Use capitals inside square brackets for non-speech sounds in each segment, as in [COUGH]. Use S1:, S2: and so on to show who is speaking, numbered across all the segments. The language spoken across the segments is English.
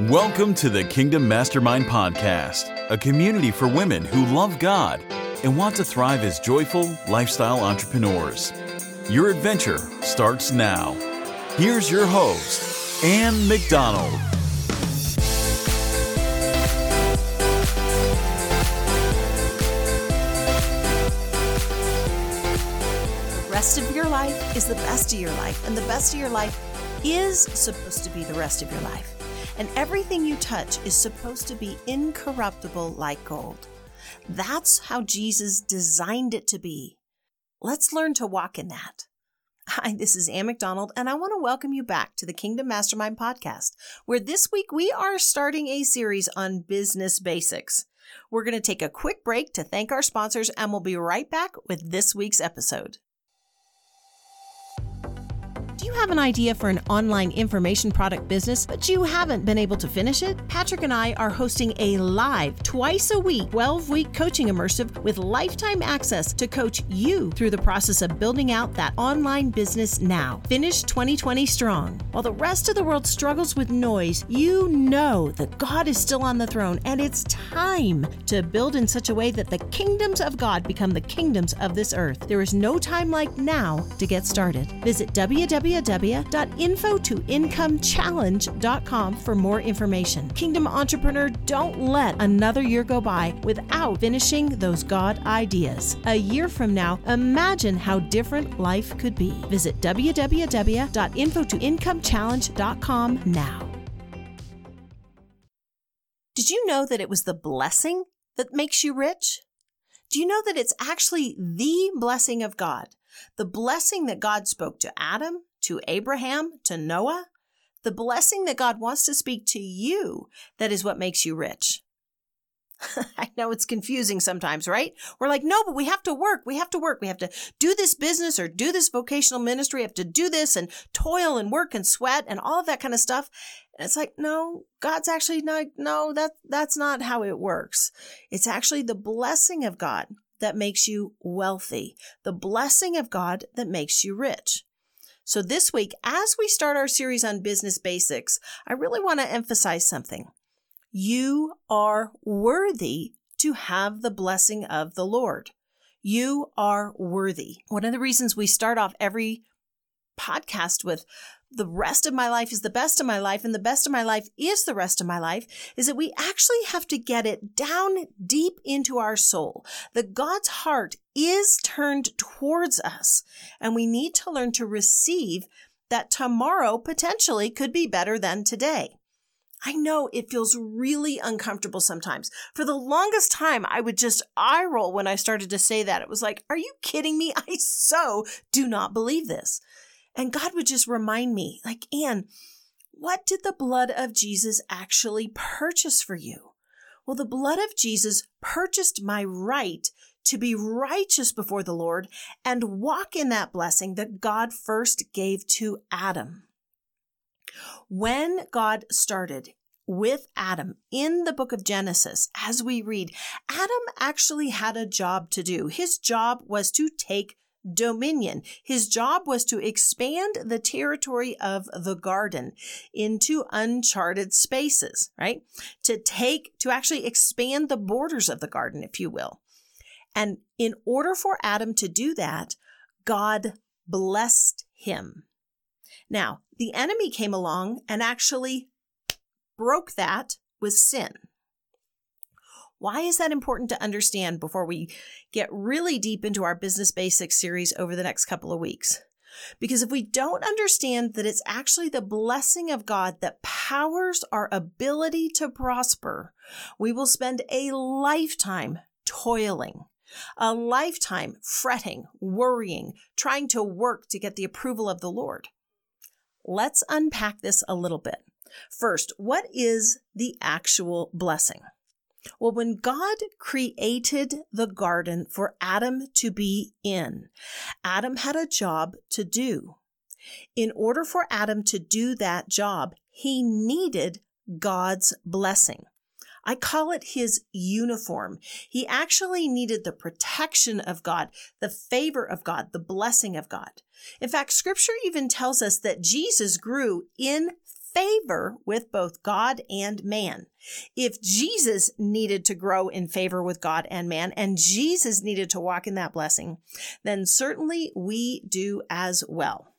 S1: Welcome to the Kingdom Mastermind Podcast, a community for women who love God and want to thrive as joyful lifestyle entrepreneurs. Your adventure starts now. Here's your host, Ann McDonald.
S2: The rest of your life is the best of your life, and the best of your life is supposed to be the rest of your life and everything you touch is supposed to be incorruptible like gold. That's how Jesus designed it to be. Let's learn to walk in that. Hi, this is Ann McDonald, and I want to welcome you back to the Kingdom Mastermind podcast, where this week we are starting a series on business basics. We're going to take a quick break to thank our sponsors, and we'll be right back with this week's episode. Have an idea for an online information product business, but you haven't been able to finish it? Patrick and I are hosting a live, twice a week, 12 week coaching immersive with lifetime access to coach you through the process of building out that online business now. Finish 2020 strong. While the rest of the world struggles with noise, you know that God is still on the throne and it's time to build in such a way that the kingdoms of God become the kingdoms of this earth. There is no time like now to get started. Visit www www.infotoincomechallenge.com for more information. Kingdom Entrepreneur, don't let another year go by without finishing those God ideas. A year from now, imagine how different life could be. Visit www.infotoincomechallenge.com now. Did you know that it was the blessing that makes you rich? Do you know that it's actually the blessing of God? The blessing that God spoke to Adam, to Abraham, to Noah, the blessing that God wants to speak to you, that is what makes you rich. [LAUGHS] I know it's confusing sometimes, right? We're like, no, but we have to work. We have to work. We have to do this business or do this vocational ministry. We have to do this and toil and work and sweat and all of that kind of stuff. And it's like, no, God's actually not, no, that, that's not how it works. It's actually the blessing of God that makes you wealthy, the blessing of God that makes you rich. So, this week, as we start our series on business basics, I really want to emphasize something. You are worthy to have the blessing of the Lord. You are worthy. One of the reasons we start off every podcast with the rest of my life is the best of my life and the best of my life is the rest of my life is that we actually have to get it down deep into our soul. That God's heart is turned towards us and we need to learn to receive that tomorrow potentially could be better than today. I know it feels really uncomfortable sometimes. For the longest time, I would just eye roll when I started to say that. It was like, are you kidding me? I so do not believe this. And God would just remind me, like, Ann, what did the blood of Jesus actually purchase for you? Well, the blood of Jesus purchased my right to be righteous before the Lord and walk in that blessing that God first gave to Adam. When God started with Adam in the book of Genesis, as we read, Adam actually had a job to do. His job was to take dominion. His job was to expand the territory of the garden into uncharted spaces, right? To take, to actually expand the borders of the garden, if you will. And in order for Adam to do that, God blessed him. Now, the enemy came along and actually broke that with sin. Why is that important to understand before we get really deep into our business basics series over the next couple of weeks? Because if we don't understand that it's actually the blessing of God that powers our ability to prosper, we will spend a lifetime toiling, a lifetime fretting, worrying, trying to work to get the approval of the Lord. Let's unpack this a little bit. First, what is the actual blessing? Well, when God created the garden for Adam to be in, Adam had a job to do. In order for Adam to do that job, he needed God's blessing. I call it his uniform. He actually needed the protection of God, the favor of God, the blessing of God. In fact, scripture even tells us that Jesus grew in favor with both God and man. If Jesus needed to grow in favor with God and man, and Jesus needed to walk in that blessing, then certainly we do as well.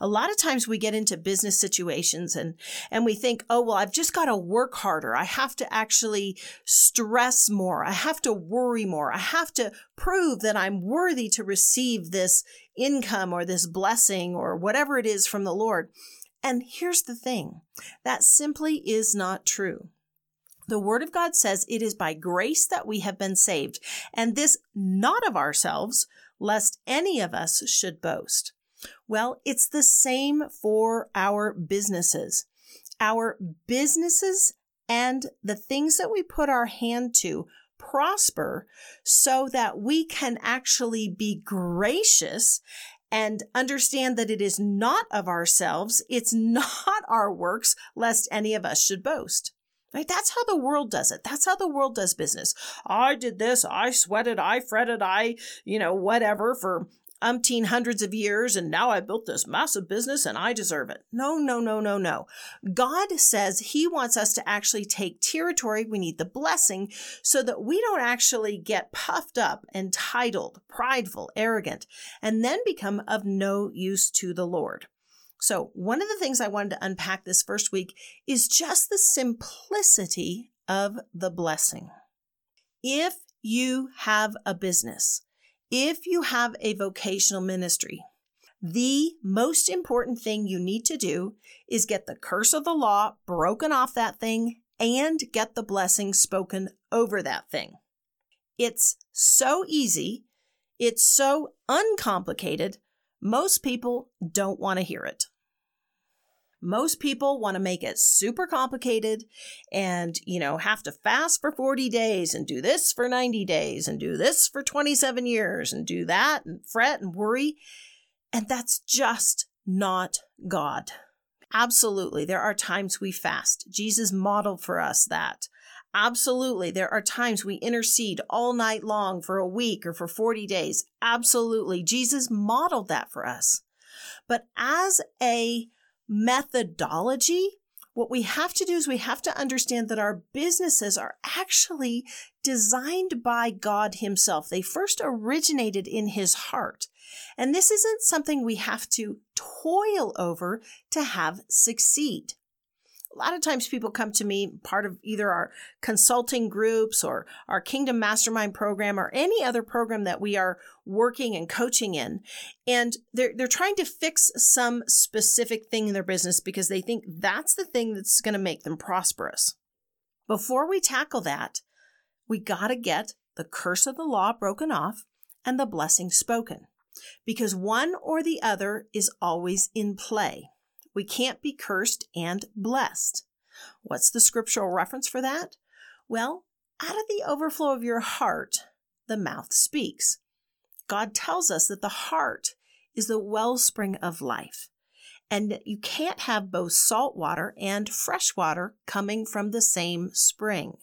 S2: A lot of times we get into business situations and, and we think, oh, well, I've just got to work harder. I have to actually stress more. I have to worry more. I have to prove that I'm worthy to receive this income or this blessing or whatever it is from the Lord. And here's the thing that simply is not true. The word of God says it is by grace that we have been saved, and this not of ourselves, lest any of us should boast. Well, it's the same for our businesses. Our businesses and the things that we put our hand to prosper so that we can actually be gracious and understand that it is not of ourselves, it's [LAUGHS] not our works, lest any of us should boast. Right? That's how the world does it. That's how the world does business. I did this, I sweated, I fretted, I, you know, whatever for umpteen hundreds of years and now I built this massive business and I deserve it. No, no, no, no, no. God says He wants us to actually take territory. We need the blessing so that we don't actually get puffed up, entitled, prideful, arrogant, and then become of no use to the Lord. So, one of the things I wanted to unpack this first week is just the simplicity of the blessing. If you have a business, if you have a vocational ministry, the most important thing you need to do is get the curse of the law broken off that thing and get the blessing spoken over that thing. It's so easy. It's so uncomplicated. Most people don't want to hear it. Most people want to make it super complicated and, you know, have to fast for 40 days and do this for 90 days and do this for 27 years and do that and fret and worry. And that's just not God. Absolutely. There are times we fast. Jesus modeled for us that. Absolutely. There are times we intercede all night long for a week or for 40 days. Absolutely. Jesus modeled that for us. But as a methodology, what we have to do is we have to understand that our businesses are actually designed by God Himself. They first originated in His heart. And this isn't something we have to toil over to have succeed a lot of times people come to me part of either our consulting groups or our kingdom mastermind program or any other program that we are working and coaching in and they're they're trying to fix some specific thing in their business because they think that's the thing that's going to make them prosperous. Before we tackle that we got to get the curse of the law broken off and the blessing spoken because one or the other is always in play we can't be cursed and blessed. What's the scriptural reference for that? Well, out of the overflow of your heart, the mouth speaks. God tells us that the heart is the wellspring of life, and that you can't have both salt water and fresh water coming from the same spring.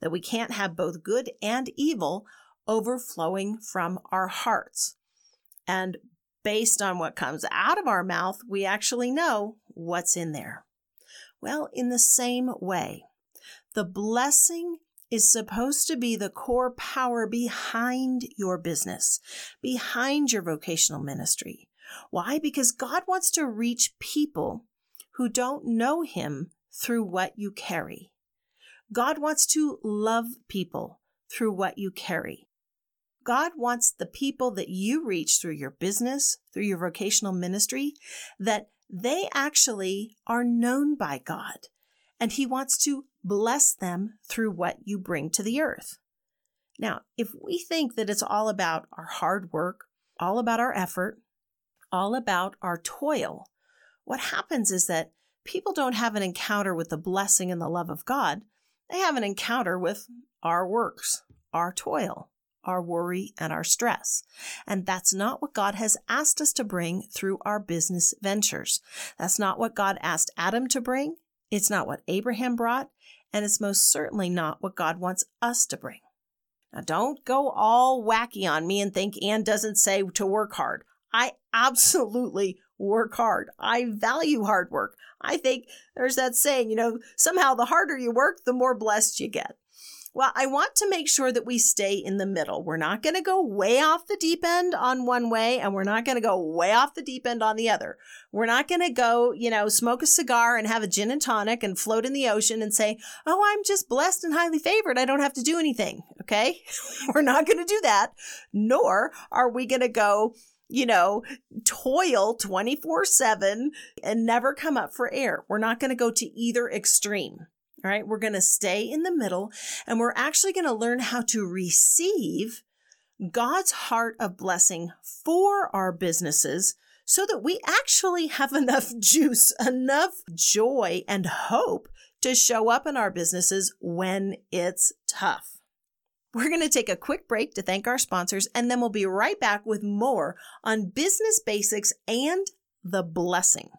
S2: That we can't have both good and evil overflowing from our hearts. And based on what comes out of our mouth, we actually know what's in there. Well, in the same way, the blessing is supposed to be the core power behind your business, behind your vocational ministry. Why? Because God wants to reach people who don't know Him through what you carry. God wants to love people through what you carry. God wants the people that you reach through your business, through your vocational ministry, that they actually are known by God. And He wants to bless them through what you bring to the earth. Now, if we think that it's all about our hard work, all about our effort, all about our toil, what happens is that people don't have an encounter with the blessing and the love of God. They have an encounter with our works, our toil our worry, and our stress. And that's not what God has asked us to bring through our business ventures. That's not what God asked Adam to bring. It's not what Abraham brought. And it's most certainly not what God wants us to bring. Now, don't go all wacky on me and think Ann doesn't say to work hard. I absolutely work hard. I value hard work. I think there's that saying, you know, somehow the harder you work, the more blessed you get. Well, I want to make sure that we stay in the middle. We're not going to go way off the deep end on one way and we're not going to go way off the deep end on the other. We're not going to go, you know, smoke a cigar and have a gin and tonic and float in the ocean and say, Oh, I'm just blessed and highly favored. I don't have to do anything. Okay. [LAUGHS] we're not going to do that. Nor are we going to go, you know, toil 24 7 and never come up for air. We're not going to go to either extreme. All right. We're going to stay in the middle and we're actually going to learn how to receive God's heart of blessing for our businesses so that we actually have [LAUGHS] enough juice, enough joy and hope to show up in our businesses when it's tough. We're going to take a quick break to thank our sponsors, and then we'll be right back with more on business basics and the blessing.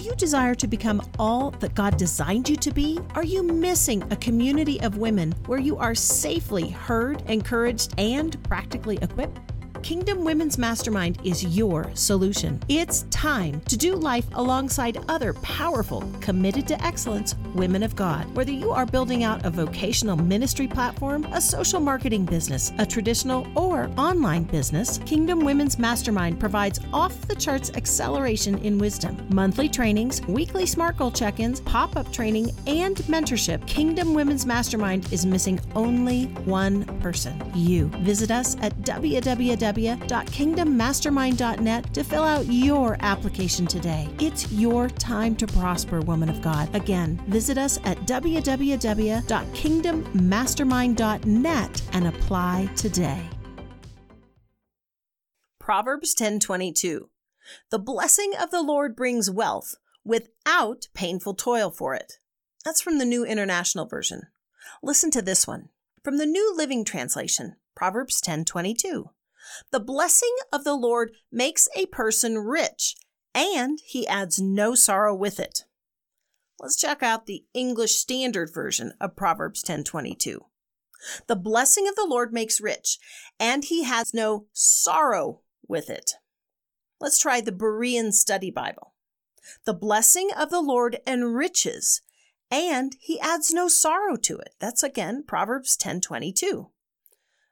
S2: Do you desire to become all that God designed you to be? Are you missing a community of women where you are safely heard, encouraged, and practically equipped? Kingdom Women's Mastermind is your solution. It's time to do life alongside other powerful, committed to excellence women of God. Whether you are building out a vocational ministry platform, a social marketing business, a traditional or online business, Kingdom Women's Mastermind provides off the charts acceleration in wisdom, monthly trainings, weekly SMART goal check ins, pop up training, and mentorship. Kingdom Women's Mastermind is missing only one person you. Visit us at www www.kingdommastermind.net to fill out your application today. It's your time to prosper, woman of God. Again, visit us at www.kingdommastermind.net and apply today. Proverbs 10:22 The blessing of the Lord brings wealth without painful toil for it. That's from the New International Version. Listen to this one. From the New Living Translation, Proverbs 10:22. The blessing of the Lord makes a person rich, and he adds no sorrow with it. Let's check out the English Standard Version of Proverbs 10:22. The blessing of the Lord makes rich, and he has no sorrow with it. Let's try the Berean Study Bible. The blessing of the Lord enriches, and he adds no sorrow to it. That's again Proverbs 10:22.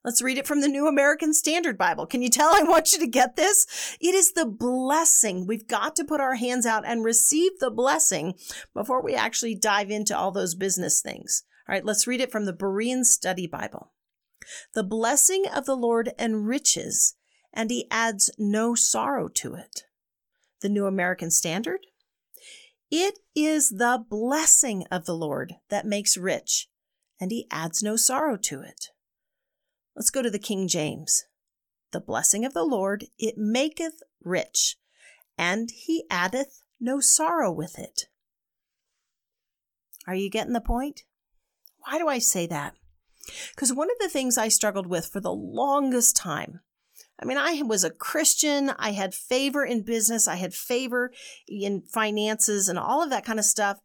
S2: Let's read it from the New American Standard Bible. Can you tell [LAUGHS] I want you to get this? It is the blessing. We've got to put our hands out and receive the blessing before we actually dive into all those business things. All right, let's read it from the Berean Study Bible. The blessing of the Lord enriches, and he adds no sorrow to it. The New American Standard. It is the blessing of the Lord that makes rich, and he adds no sorrow to it. Let's go to the King James. The blessing of the Lord, it maketh rich, and he addeth no sorrow with it. Are you getting the point? Why do I say that? Because one of the things I struggled with for the longest time, I mean, I was a Christian, I had favor in business, I had favor in finances, and all of that kind of stuff.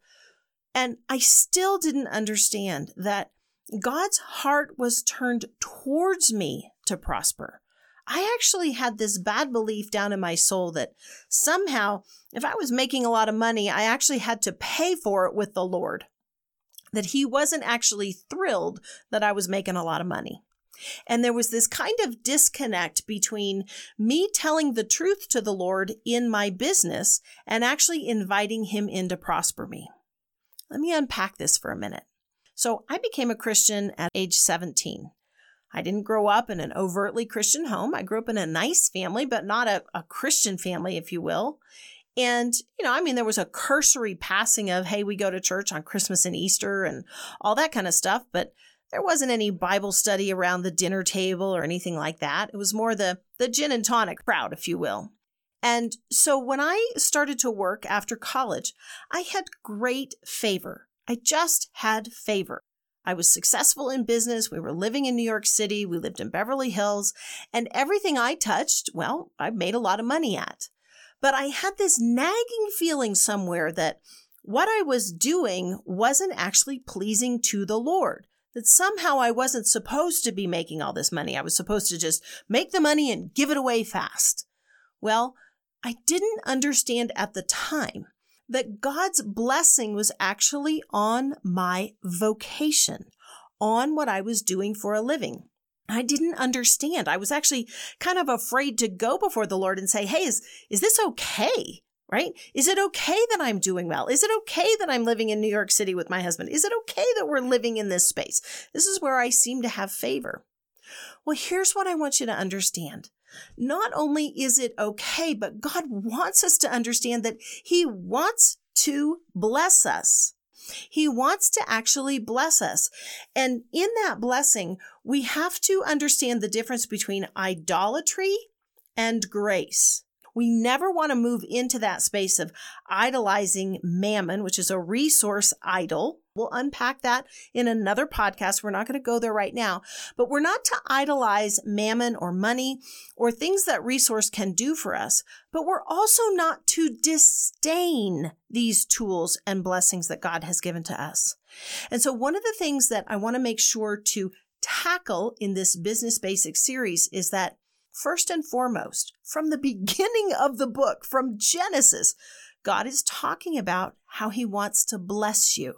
S2: And I still didn't understand that God's heart was turned towards me to prosper. I actually had this bad belief down in my soul that somehow, if I was making a lot of money, I actually had to pay for it with the Lord. That He wasn't actually thrilled that I was making a lot of money. And there was this kind of disconnect between me telling the truth to the Lord in my business and actually inviting Him in to prosper me. Let me unpack this for a minute. So I became a Christian at age 17. I didn't grow up in an overtly Christian home. I grew up in a nice family, but not a, a Christian family, if you will. And, you know, I mean, there was a cursory passing of, hey, we go to church on Christmas and Easter and all that kind of stuff, but there wasn't any Bible study around the dinner table or anything like that. It was more the, the gin and tonic crowd, if you will. And so when I started to work after college, I had great favor I just had favor. I was successful in business. We were living in New York City. We lived in Beverly Hills. And everything I touched, well, I made a lot of money at. But I had this nagging feeling somewhere that what I was doing wasn't actually pleasing to the Lord. That somehow I wasn't supposed to be making all this money. I was supposed to just make the money and give it away fast. Well, I didn't understand at the time that God's blessing was actually on my vocation, on what I was doing for a living. I didn't understand. I was actually kind of afraid to go before the Lord and say, Hey, is, is this okay? Right? Is it okay that I'm doing well? Is it okay that I'm living in New York City with my husband? Is it okay that we're living in this space? This is where I seem to have favor. Well, here's what I want you to understand. Not only is it okay, but God wants us to understand that He wants to bless us. He wants to actually bless us. And in that blessing, we have to understand the difference between idolatry and grace. We never want to move into that space of idolizing mammon, which is a resource idol. We'll unpack that in another podcast. We're not going to go there right now, but we're not to idolize mammon or money or things that resource can do for us, but we're also not to disdain these tools and blessings that God has given to us. And so one of the things that I want to make sure to tackle in this business basics series is that First and foremost, from the [LAUGHS] beginning of the book, from Genesis, God is talking about how he wants to bless you.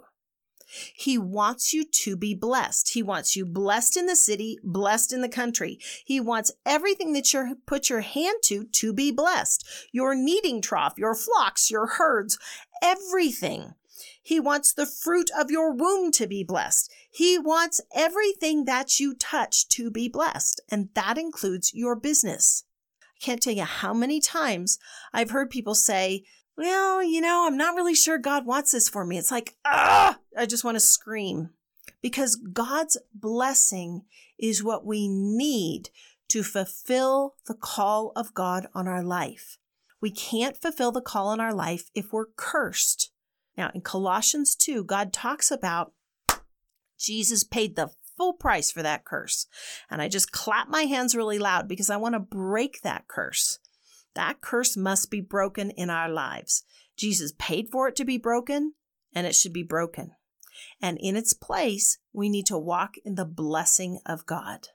S2: He wants you to be blessed. He wants you blessed in the city, blessed in the country. He wants everything that you put your hand to to be blessed. Your kneading trough, your flocks, your herds, everything. He wants the fruit of your womb to be blessed. He wants everything that you touch to be blessed, and that includes your business. I can't tell you how many times I've heard people say, well, you know, I'm not really sure God wants this for me. It's like, ah, I just want to scream because God's blessing is what we need to fulfill the call of God on our life. We can't fulfill the call on our life if we're cursed. Now, in Colossians 2, God talks about Jesus paid the full price for that curse. And I just clap my hands really loud because I want to break that curse. That curse must be broken in our lives. Jesus paid for it to be broken, and it should be broken. And in its place, we need to walk in the blessing of God.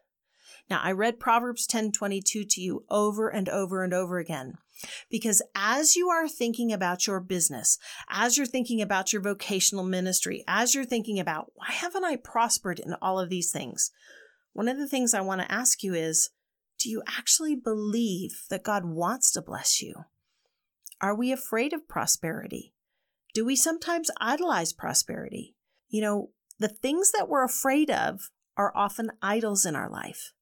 S2: Now, I read Proverbs 10:22 to you over and over and over again. Because as you are thinking about your business, as you're thinking about your vocational ministry, as you're thinking about why haven't I prospered in all of these things? One of the things I want to ask you is do you actually believe that God wants to bless you? Are we afraid of prosperity? Do we sometimes idolize prosperity? You know, the things that we're afraid of are often idols in our life.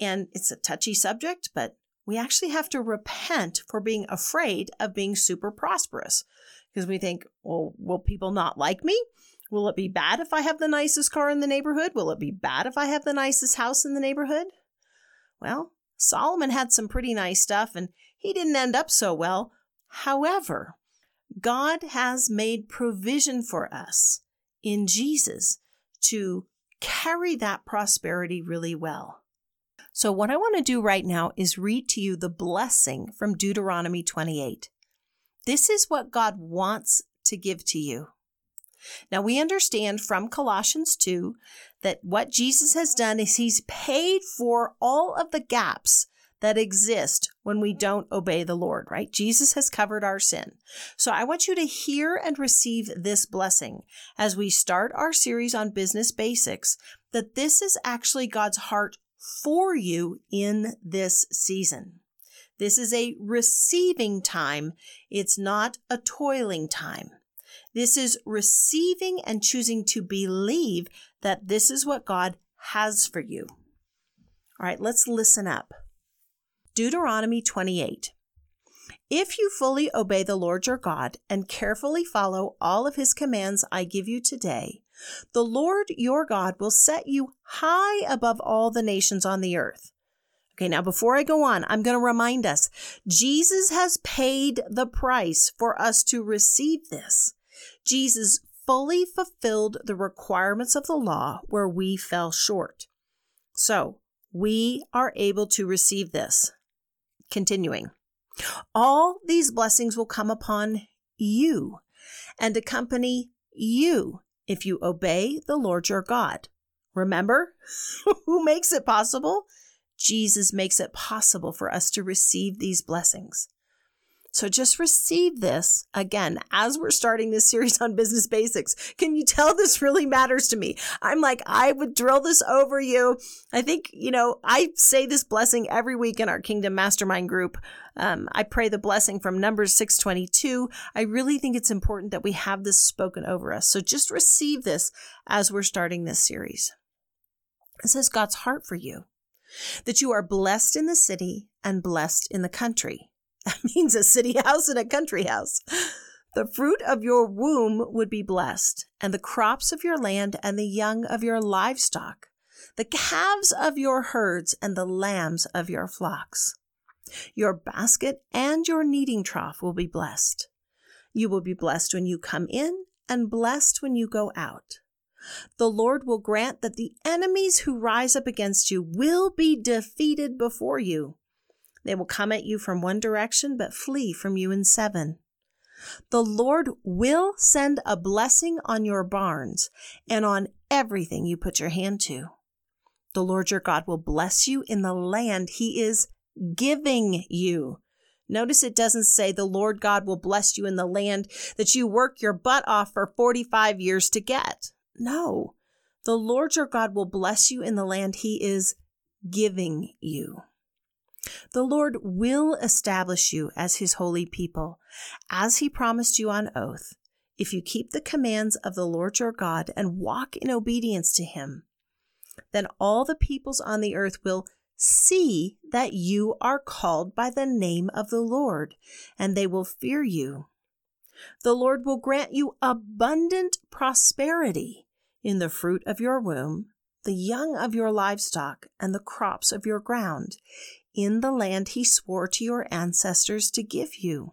S2: And it's a touchy subject, but we actually have to repent for being afraid of being super prosperous because we think, well, will people not like me? Will it be bad if I have the nicest car in the neighborhood? Will it be bad if I have the nicest house in the neighborhood? Well, Solomon had some pretty nice stuff and he didn't end up so well. However, God has made provision for us in Jesus to carry that prosperity really well. So, what I want to do right now is read to you the blessing from Deuteronomy 28. This is what God wants to give to you. Now, we understand from Colossians 2 that what Jesus has done is he's paid for all of the gaps that exist when we don't obey the Lord, right? Jesus has covered our sin. So I want you to hear and receive this blessing as we start our series on business basics, that this is actually God's heart for you in this season. This is a receiving time. It's not a toiling time. This is receiving and choosing to believe that this is what God has for you. All right, let's listen up. Deuteronomy 28. If you fully obey the Lord your God and carefully follow all of his commands I give you today, the Lord your God will set you high above all the nations on the earth. Okay, now before I go on, I'm going to remind us Jesus has paid the price for us to receive this. Jesus fully fulfilled the requirements of the law where we fell short. So we are able to receive this. Continuing, all these blessings will come upon you and accompany you if you obey the Lord your God. Remember [LAUGHS] who makes it possible? Jesus makes it possible for us to receive these blessings. So just receive this again as we're starting this series on business basics. Can you tell this really matters to me? I'm like, I would drill this over you. I think, you know, I say this blessing every week in our Kingdom Mastermind group. Um, I pray the blessing from Numbers 622. I really think it's important that we have this spoken over us. So just receive this as we're starting this series. It says God's heart for you, that you are blessed in the city and blessed in the country. [LAUGHS] That means a city house and a country house. The fruit of your womb would be blessed, and the crops of your land and the young of your livestock, the calves of your herds and the lambs of your flocks. Your basket and your kneading trough will be blessed. You will be blessed when you come in and blessed when you go out. The Lord will grant that the enemies who rise up against you will be defeated before you. They will come at you from one direction, but flee from you in seven. The Lord will send a blessing on your barns and on everything you put your hand to. The Lord your God will bless you in the land he is giving you. Notice it doesn't say the Lord God will bless you in the land that you work your butt off for 45 years to get. No, the Lord your God will bless you in the land he is giving you. The Lord will establish you as his holy people, as he promised you on oath, if you keep the commands of the Lord your God and walk in obedience to him. Then all the peoples on the earth will see that you are called by the name of the Lord, and they will fear you. The Lord will grant you abundant prosperity in the fruit of your womb, the young of your livestock, and the crops of your ground, in the land he swore to your ancestors to give you.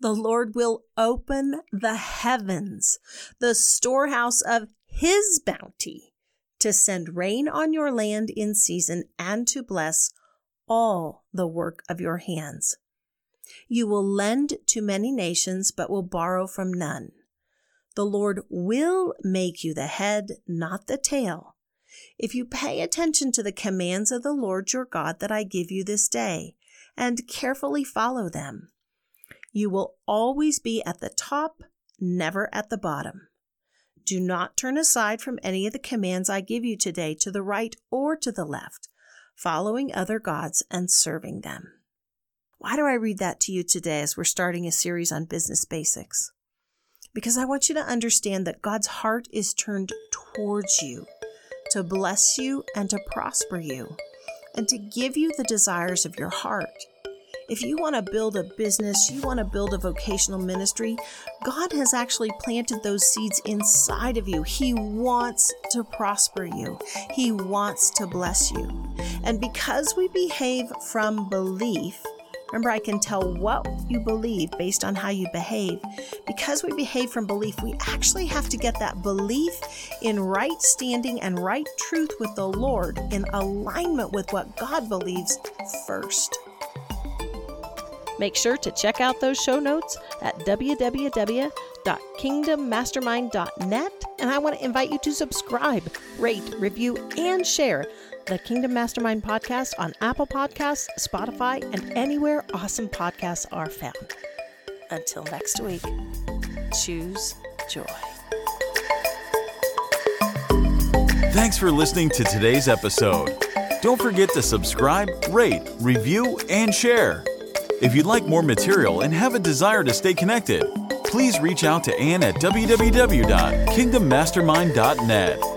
S2: The Lord will open the heavens, the storehouse of his bounty, to send rain on your land in season and to bless all the work of your hands. You will lend to many nations, but will borrow from none. The Lord will make you the head, not the tail if you pay attention to the commands of the Lord your God that I give you this day, and carefully follow them, you will always be at the top, never at the bottom. Do not turn aside from any of the commands I give you today to the right or to the left, following other gods and serving them. Why do I read that to you today as we're starting a series on business basics? Because I want you to understand that God's heart is turned towards you to bless you and to prosper you, and to give you the desires of your heart. If you want to build a business, you want to build a vocational ministry, God has actually planted those seeds inside of you. He wants to prosper you, He wants to bless you. And because we behave from belief, Remember, I can tell what you believe based on how you behave. Because we behave from belief, we actually have to get that belief in right standing and right truth with the Lord in alignment with what God believes first. Make sure to check out those show notes at www.kingdommastermind.net. And I want to invite you to subscribe, rate, review, and share the Kingdom Mastermind podcast on Apple Podcasts, Spotify, and anywhere awesome podcasts are found. Until next week, choose joy.
S1: Thanks for listening to today's episode. Don't forget to subscribe, rate, review, and share. If you'd like more material and have a desire to stay connected, please reach out to Ann at www.kingdommastermind.net.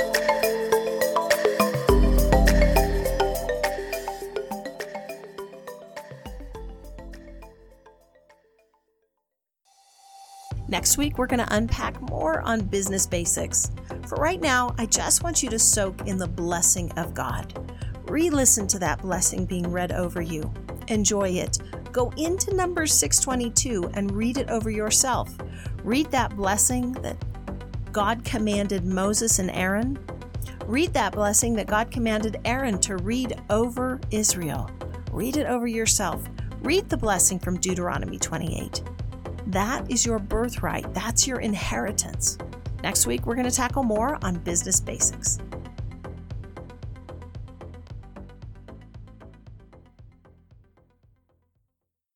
S2: Next week, we're going to unpack more on business basics. For right now, I just want you to soak in the blessing of God. Re listen to that blessing being read over you. Enjoy it. Go into Numbers 622 and read it over yourself. Read that blessing that God commanded Moses and Aaron. Read that blessing that God commanded Aaron to read over Israel. Read it over yourself. Read the blessing from Deuteronomy 28. That is your birthright, that's your inheritance. Next week, we're going to tackle more on business basics.